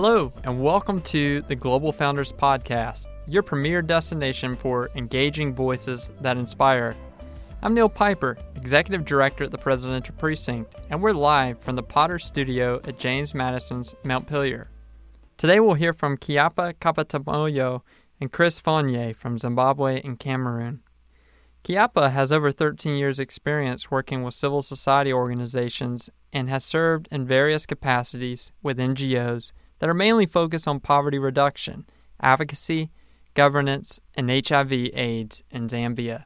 Hello, and welcome to the Global Founders Podcast, your premier destination for engaging voices that inspire. I'm Neil Piper, Executive Director at the Presidential Precinct, and we're live from the Potter Studio at James Madison's Montpelier. Today we'll hear from Kiapa Kapatomoyo and Chris Fonye from Zimbabwe and Cameroon. Kiapa has over 13 years' experience working with civil society organizations and has served in various capacities with NGOs that are mainly focused on poverty reduction, advocacy, governance, and HIV/AIDS in Zambia.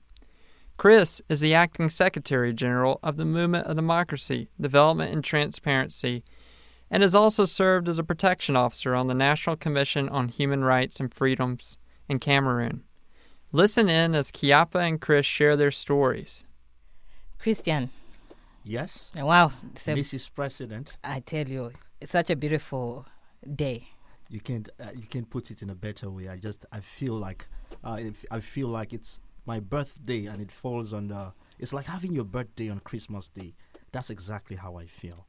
Chris is the acting Secretary General of the Movement of Democracy, Development and Transparency, and has also served as a protection officer on the National Commission on Human Rights and Freedoms in Cameroon. Listen in as Kiapa and Chris share their stories. Christian, Yes, wow, Mrs. President, I tell you, it's such a beautiful day. you can't uh, you can't put it in a better way. I just I feel like uh, if, I feel like it's my birthday and it falls on the. It's like having your birthday on Christmas Day. That's exactly how I feel.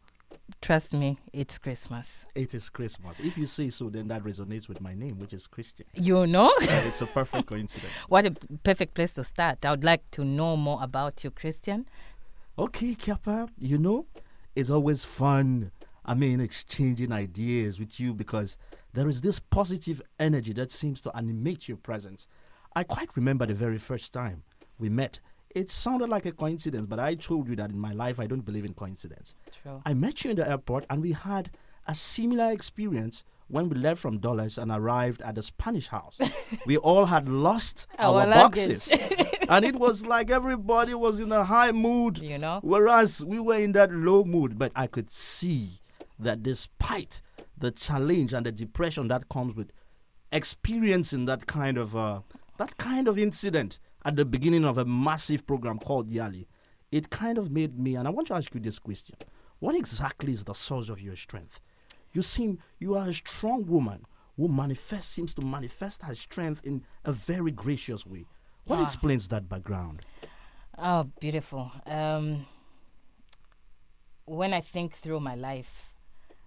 Trust me, it's Christmas. It is Christmas. If you say so, then that resonates with my name, which is Christian. You know? So it's a perfect coincidence. what a perfect place to start. I would like to know more about you, Christian. Okay, Kappa, you know, it's always fun. I mean, exchanging ideas with you because there is this positive energy that seems to animate your presence. I quite remember the very first time we met. It sounded like a coincidence, but I told you that in my life I don't believe in coincidence. True. I met you in the airport and we had a similar experience when we left from Dulles and arrived at the Spanish house. we all had lost Our our, boxes. and it was like everybody was in a high mood. You know? Whereas we were in that low mood, but I could see that despite the challenge and the depression that comes with experiencing that kind of uh, that kind of incident at the beginning of a massive program called Yali, it kind of made me. And I want to ask you this question: What exactly is the source of your strength? You seem you are a strong woman who manifests seems to manifest her strength in a very gracious way. What Ah. explains that background? Oh, beautiful. Um, when I think through my life,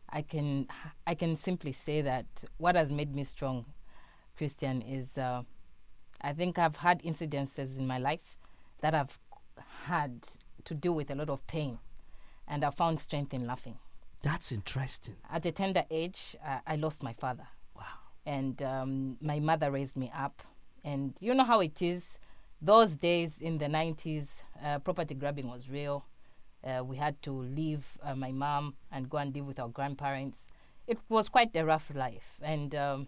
I can I can simply say that what has made me strong, Christian, is uh, I think I've had incidences in my life that I've had to deal with a lot of pain, and I found strength in laughing. That's interesting. At a tender age, uh, I lost my father. Wow. and um, my mother raised me up. And you know how it is. Those days in the 90s, uh, property grabbing was real. Uh, we had to leave uh, my mom and go and live with our grandparents. It was quite a rough life. And um,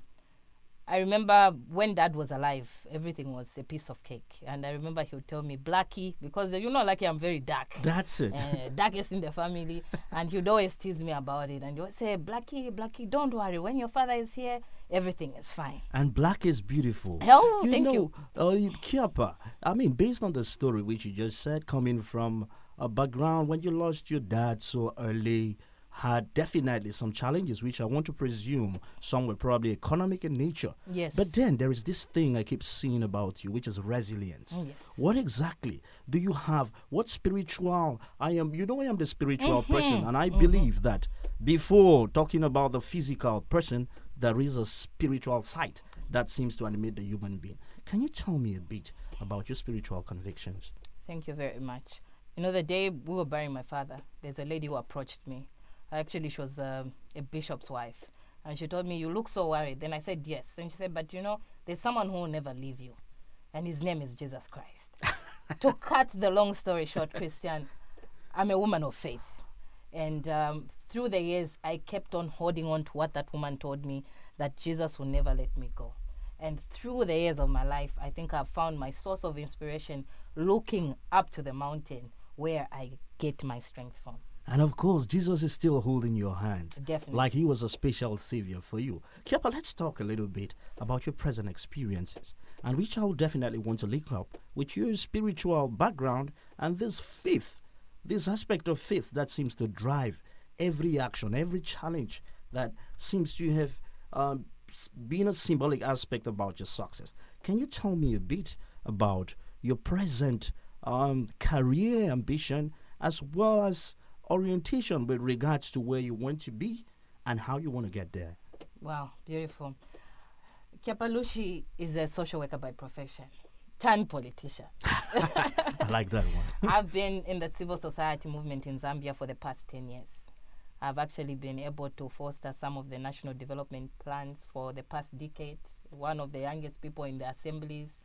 I remember when dad was alive, everything was a piece of cake. And I remember he would tell me, Blackie, because you know, like I'm very dark That's it. uh, darkest in the family, and he'd always tease me about it. And he would say, Blackie, Blackie, don't worry. When your father is here, everything is fine. and black is beautiful. Oh, you thank know, you. Uh, Kiapa, I mean, based on the story which you just said, coming from a background when you lost your dad so early, had definitely some challenges, which I want to presume some were probably economic in nature. Yes. But then there is this thing I keep seeing about you, which is resilience. Oh, yes. What exactly do you have? What spiritual? I am. You know, I am the spiritual mm-hmm. person, and I mm-hmm. believe that before talking about the physical person, there is a spiritual side that seems to animate the human being. Can you tell me a bit about your spiritual convictions? Thank you very much. You know, the day we were burying my father, there's a lady who approached me. Actually, she was um, a bishop's wife. And she told me, You look so worried. Then I said, Yes. And she said, But you know, there's someone who will never leave you. And his name is Jesus Christ. to cut the long story short, Christian, I'm a woman of faith. And um, through the years, I kept on holding on to what that woman told me that Jesus will never let me go. And through the years of my life, I think I've found my source of inspiration looking up to the mountain where I get my strength from. And of course, Jesus is still holding your hand. Definitely. Like he was a special savior for you. Kiapa, let's talk a little bit about your present experiences, and which I will definitely want to link up with your spiritual background and this faith, this aspect of faith that seems to drive every action, every challenge that seems to have um, been a symbolic aspect about your success. Can you tell me a bit about your present um, career ambition as well as orientation with regards to where you want to be and how you want to get there? Wow, beautiful. Kyapalushi is a social worker by profession, turned politician. I like that one. I've been in the civil society movement in Zambia for the past 10 years. I've actually been able to foster some of the national development plans for the past decade. One of the youngest people in the assemblies.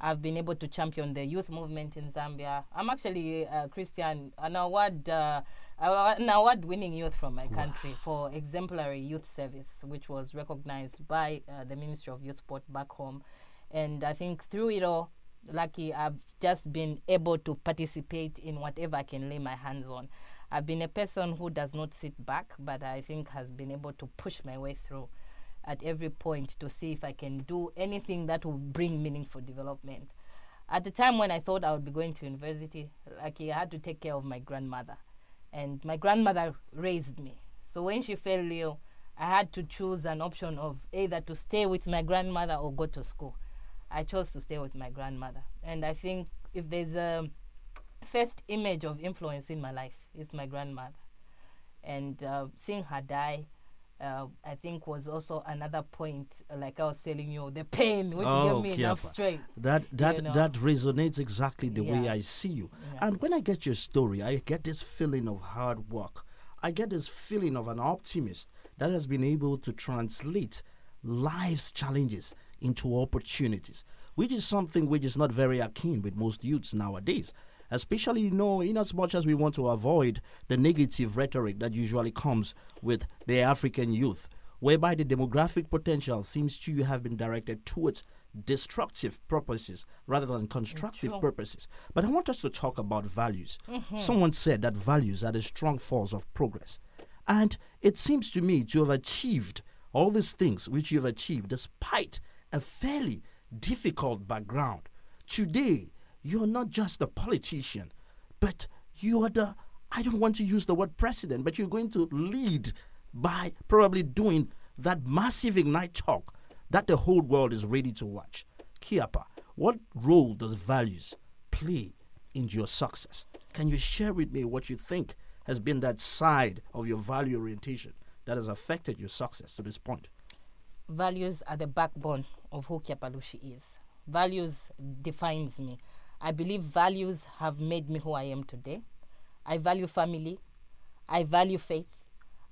I've been able to champion the youth movement in Zambia. I'm actually a Christian, an award, uh, an award-winning youth from my country for exemplary youth service, which was recognized by uh, the Ministry of Youth Sport back home. And I think through it all, lucky I've just been able to participate in whatever I can lay my hands on. I've been a person who does not sit back, but I think has been able to push my way through at every point to see if I can do anything that will bring meaningful development. At the time when I thought I would be going to university, like I had to take care of my grandmother, and my grandmother raised me. So when she fell ill, I had to choose an option of either to stay with my grandmother or go to school. I chose to stay with my grandmother, and I think if there's a first image of influence in my life, it's my grandmother, and uh, seeing her die uh, I think was also another point, uh, like I was telling you, the pain which Oh, gave me enough strength. That that know. that resonates exactly the way I see you. Yeah. And when I get your story, I get this feeling of hard work. I get this feeling of an optimist that has been able to translate life's challenges into opportunities, which is something which is not very akin with most youths nowadays. Especially, you know, in as much as we want to avoid the negative rhetoric that usually comes with the African youth, whereby the demographic potential seems to have been directed towards destructive purposes rather than constructive True. purposes. But I want us to talk about values. Mm-hmm. Someone said that values are the strong force of progress. And it seems to me to have achieved all these things which you've achieved despite a fairly difficult background. Today, you're not just a politician, but you are the, I don't want to use the word president, but you're going to lead by probably doing that massive Ignite talk that the whole world is ready to watch. Kiapa, what role does values play in your success? Can you share with me what you think has been that side of your value orientation that has affected your success to this point? Values are the backbone of who Kyapalushi is. Values defines me. I believe values have made me who I am today. I value family. I value faith.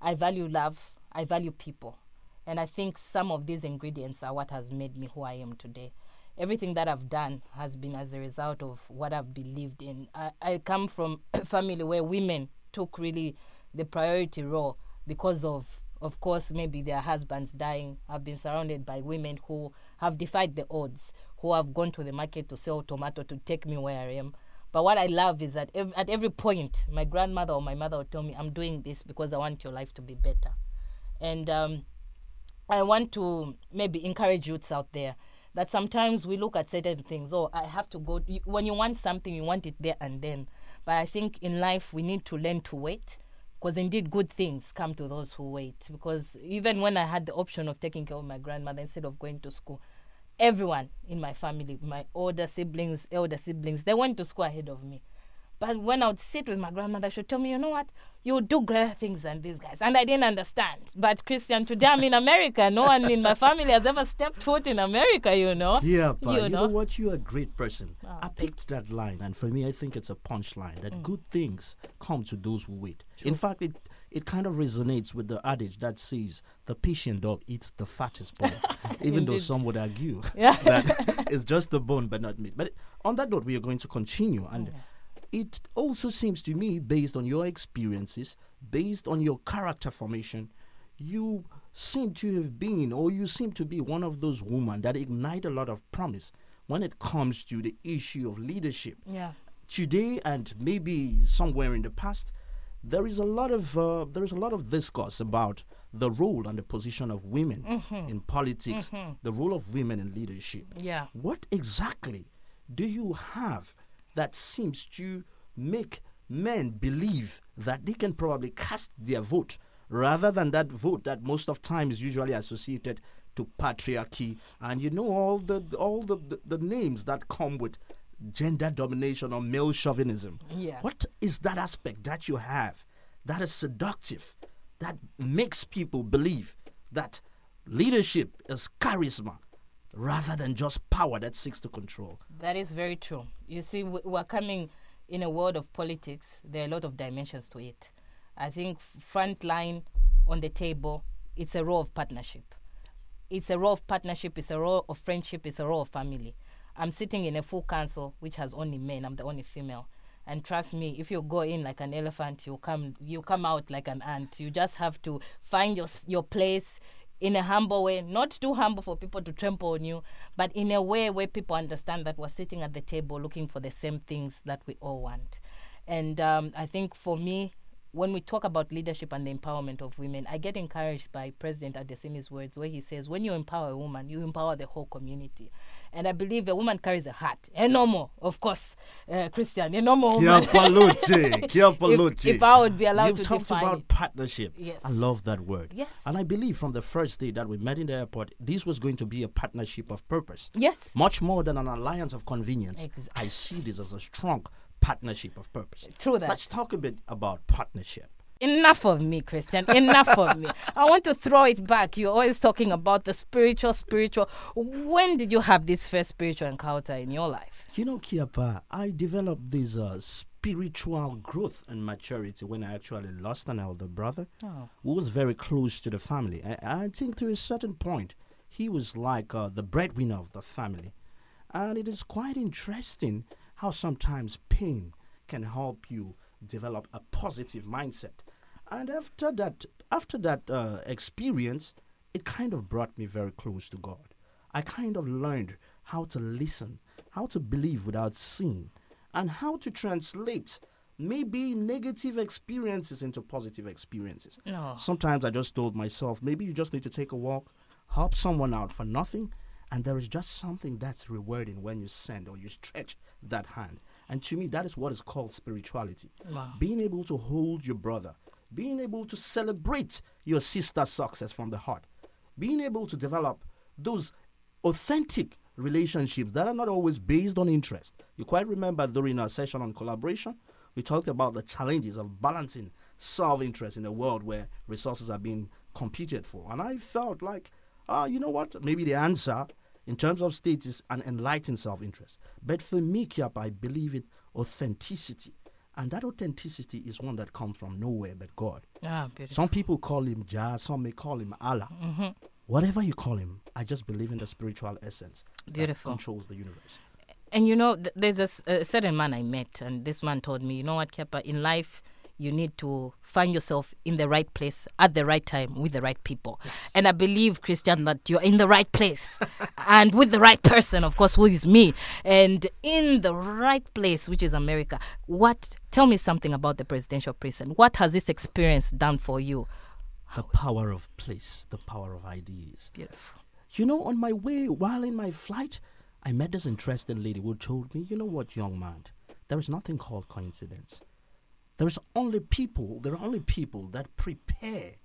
I value love. I value people. And I think some of these ingredients are what has made me who I am today. Everything that I've done has been as a result of what I've believed in. I, I come from a family where women took really the priority role because of of course maybe their husbands dying i've been surrounded by women who have defied the odds who have gone to the market to sell tomato to take me where i am but what i love is that ev- at every point my grandmother or my mother would tell me i'm doing this because i want your life to be better and um, I want to maybe encourage youths out there that sometimes we look at certain things. Oh, I have to go. When you want something, you want it there and then. But I think in life we need to learn to wait, because indeed good things come to those who wait. Because even when I had the option of taking care of my grandmother instead of going to school, everyone in my family, my older siblings, elder siblings, they went to school ahead of me. But when I would sit with my grandmother, she'd tell me, you know what, you would do greater things than these guys. And I didn't understand. But Christian, today I'm in America. No one in my family has ever stepped foot in America, you know. Yeah, but you, You know? know? what? You're a great person. Ah, I picked that line, and for me, I think it's a punchline Mm. that good things come to those who wait. In fact, it it kind of resonates with the adage that says the patient dog eats the fattest bone, even though some would argue Yeah. that it's just the bone but not meat. But on that note, we are going to continue, and it also seems to me, based on your experiences, based on your character formation, you seem to have been, or you seem to be one of those women that ignite a lot of promise when it comes to the issue of leadership. Yeah. Today and maybe somewhere in the past, there is a lot of uh, there is a lot of discourse about the role and the position of women in politics, the role of women in leadership. Yeah. What exactly do you have that seems to make men believe that they can probably cast their vote rather than that vote that most of time is usually associated to patriarchy and you know all the all the, the, the names that come with gender domination or male chauvinism. Yeah. What is that aspect that you have that is seductive, that makes people believe that leadership is charisma rather than just power that seeks to control. That is very true. You see, we- we're coming in a world of politics. There are a lot of dimensions to it. I think front line on the table, it's a role of partnership. It's a role of partnership. It's a role of friendship. It's a role of family. I'm sitting in a full council which has only men. I'm the only female. And trust me, if you go in like an elephant, you come you come out like an ant. You just have to find your your place in a humble way, not too humble for people to trample on you, but in a way where people understand that we're sitting at the table looking for the same things that we all want. And um, I think for me, when we talk about leadership and the empowerment of women, I get encouraged by President Adesina's words where he says, when you empower a woman, you empower the whole community. And I believe a woman carries a heart. A normal, of course, uh, Christian, a normal woman. Chiapaluche, Chiapaluche. If- if I would be allowed You've to talked about it. partnership. Yes. I love that word. Yes. And I believe from the first day that we met in the airport, this was going to be a partnership of purpose. Yes. Much more than an alliance of convenience. Ex- I see this as a strong partnership of purpose. True that. Let's talk a bit about partnership. Enough of me, Christian. Enough of me. I want to throw it back. You're always talking about the spiritual, spiritual. When did you have this first spiritual encounter in your life? You know, Kiapa, I developed this uh, spiritual growth and maturity when I actually lost an elder brother Oh. who was very close to the family. I, I think to a certain point, he was like uh, the breadwinner of the family. And it is quite interesting how sometimes pain can help you develop a positive mindset. And after that, after that uh, experience, it kind of brought me very close to God. I kind of learned how to listen, how to believe without seeing, and how to translate maybe negative experiences into positive experiences. No. Sometimes I just told myself, maybe you just need to take a walk, help someone out for nothing, and there is just something that's rewarding when you send or you stretch that hand. And to me, that is what is called spirituality. Wow. Being able to hold your brother, being able to celebrate your sister's success from the heart, being able to develop those authentic relationships that are not always based on interest. You quite remember during our session on collaboration, we talked about the challenges of balancing self interest in a world where resources are being competed for. And I felt like, uh, you know what? Maybe the answer in terms of state is an enlightened self interest. But for me, Kiap, I believe in authenticity. And that authenticity is one that comes from nowhere but God. Ah, beautiful. Some people call him Jah, some may call him Allah. Mm-hmm. Whatever you call him, I just believe in the spiritual essence Beautiful. that controls the universe. And you know, th- there's a, s- a certain man I met, and this man told me, you know what, Kepa, in life, you need to find yourself in the right place at the right time with the right people. And I believe, Christian, that you're in the right place and with the right person, of course, who is me, and in the right place, which is America. What? Tell me something about the presidential precinct. What has this experience done for you? The power of place, the power of ideas. Beautiful. You know, on my way, while in my flight, I met this interesting lady who told me, you know what, young man, there is nothing called coincidence. There is only people, there are only people that prepare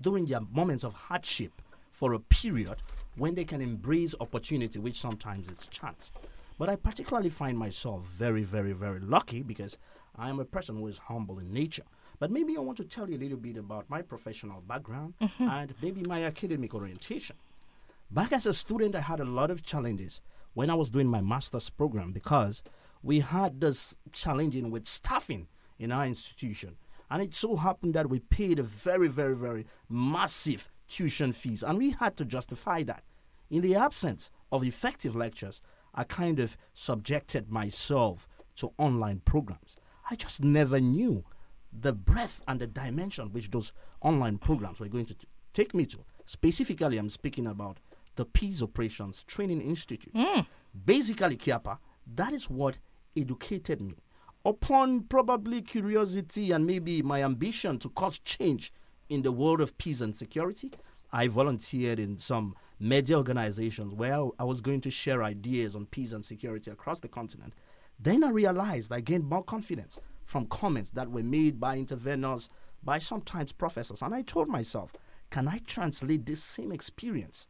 during their moments of hardship for a period when they can embrace opportunity, which sometimes it's chance. But I particularly find myself very, very, very lucky because I am a person who is humble in nature. But maybe I want to tell you a little bit about my professional background mm-hmm. and maybe my academic orientation. Back as a student, I had a lot of challenges when I was doing my master's program because we had this challenging with staffing in our institution. And it so happened that we paid a very, very, very massive tuition fees, and we had to justify that. In the absence of effective lectures, I kind of subjected myself to online programs. I just never knew the breadth and the dimension which those online programs were going to t- take me to. Specifically, I'm speaking about the Peace Operations Training Institute. Mm. Basically, Kiapa, that is what educated me. Upon probably curiosity and maybe my ambition to cause change in the world of peace and security, I volunteered in some media organizations where I- was going to share ideas on peace and security across the continent. Then I realized I gained more confidence from comments that were made by interveners, by sometimes professors. And I told myself, can I translate this same experience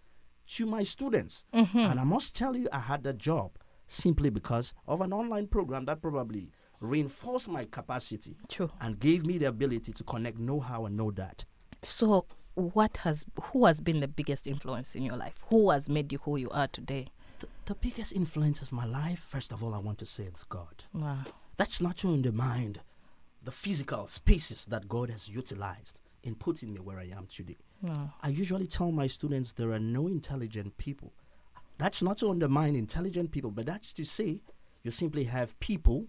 to my students? Mm-hmm. And I must tell you, I had that job simply because of an online program that probably reinforced my capacity True. and gave me the ability to connect know how and know that. So, what has who has been the biggest influence in your life? Who has made you who you are today? The, the biggest influence of my life, first of all, I want to say it's God. Wow. That's not to undermine the physical spaces that God has utilized in putting me where I am today. Wow. I usually tell my students there are no intelligent people. That's not to undermine intelligent people, but that's to say you simply have people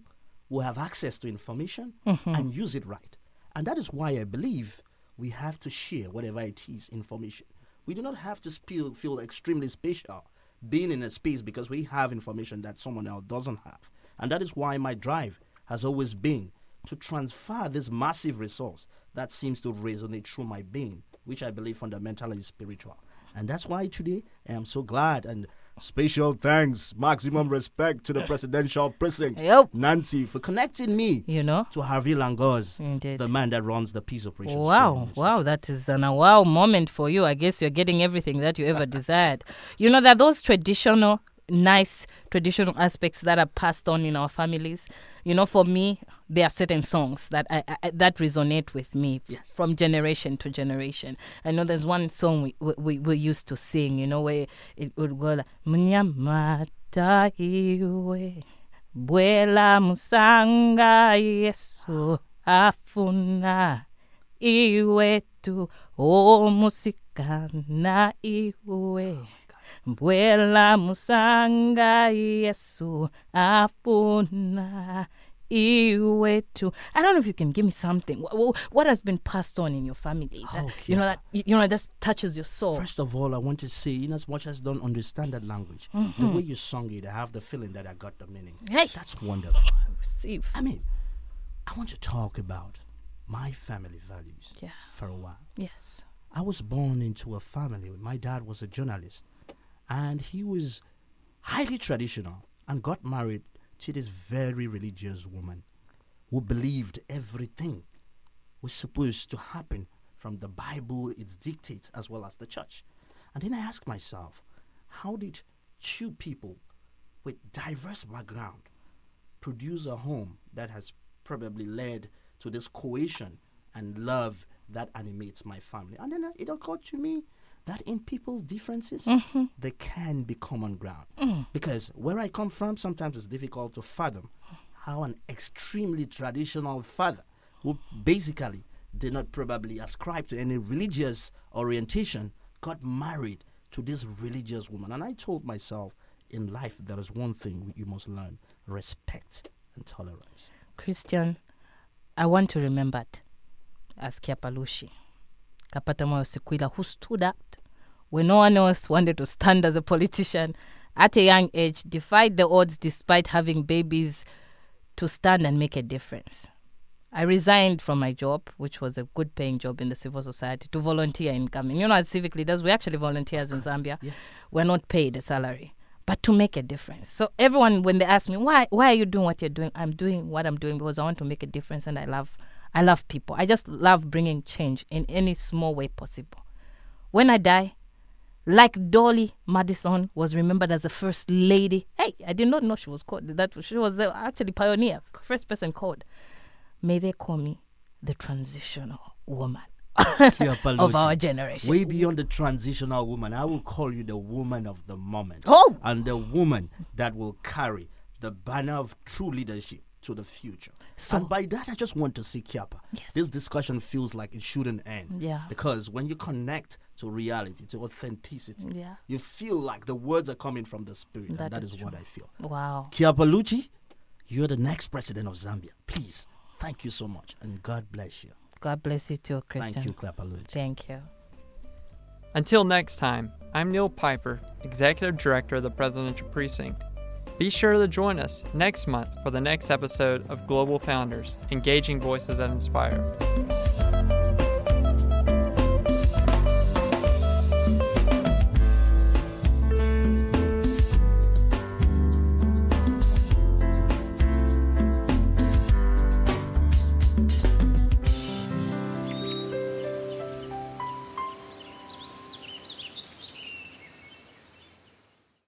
who have access to information mm-hmm. and use it right. And that is why I believe we have to share whatever it is information. We do not have to feel, feel extremely special being in a space because we have information that someone else doesn't have. And that is why my drive has always been to transfer this massive resource that seems to resonate through my being, which I believe fundamentally is spiritual. And that's why today I am so glad and special thanks, maximum respect to the presidential precinct, Yep. Nancy, for connecting me You know? to Harvey Langholtz, Indeed. the man that runs the peace operations. Wow, wow, that is an, a wow moment for you. I guess you're getting everything that you ever desired. You know, that those traditional, nice traditional aspects that are passed on in our families. You know, for me, there are certain songs that I, I that resonate with me Yes. from generation to generation. I know there's one song we, we, we, used to sing, you know, where it would go like, Mnyamata iwe, bwela musanga Yesu afuna iwetu omusikana iwe mbwela musanga yesu afuna iwetu i don't know if you can give me something Wh- wh- what has been passed on in your family that, Oh, you know that you know just touches your soul First of all, I want to say, in as much as I don't understand that language, Mm-hmm. the way you sung it, I have the feeling that I got the meaning. Hey. That's wonderful. I receive I mean, I want to talk about my family values yeah for a while. yes I was born into a family. My dad was a journalist, and he was highly traditional and got married to this very religious woman who believed everything was supposed to happen from the Bible, its dictates, as well as the church. And then I asked myself, how did two people with diverse background produce a home that has probably led to this cohesion and love that animates my family. And then it occurred to me that in people's differences, mm-hmm. there can be common ground. Mm. Because where I come from, sometimes it's difficult to fathom how an extremely traditional father, who basically did not probably ascribe to any religious orientation, got married to this religious woman. And I told myself, in life, there is one thing you must learn respect and tolerance. Christian, I want to remember it as Kyapalushi, Kapata Moyo Sikwila, who stood up when no one else wanted to stand as a politician at a young age, defied the odds despite having babies to stand and make a difference. I resigned from my job, which was a good paying job in the civil society, to volunteer in Gamin. You know, as civic leaders, we actually volunteers in Zambia. Yes. We're not paid a salary, but to make a difference. So everyone, when they ask me why, why are you doing what you're doing? I'm doing what I'm doing because I want to make a difference, and I love, I love people. I just love bringing change in any small way possible. When I die, like Dolley Madison was remembered as the first lady. Hey, I did not know she was called that. She was uh, actually pioneer, first person called. May they call me the transitional woman of our generation. Way beyond the transitional woman, I will call you the woman of the moment. Oh! And the woman that will carry the banner of true leadership to the future. So- and by that, I just want to see Kiapa. Yes. This discussion feels like it shouldn't end. Yeah. Because when you connect to reality, to authenticity, Yeah. you feel like the words are coming from the spirit. That and that is is, what I feel. Wow. Kyapalushi, you're the next president of Zambia. Please, thank you so much. And God bless you. God bless you too, Christian. Thank you, Kiapa Luchi. Thank you. Until next time, I'm Neil Piper, Executive Director of the Presidential Precinct. Be sure to join us next month for the next episode of Global Founders Engaging Voices that Inspire.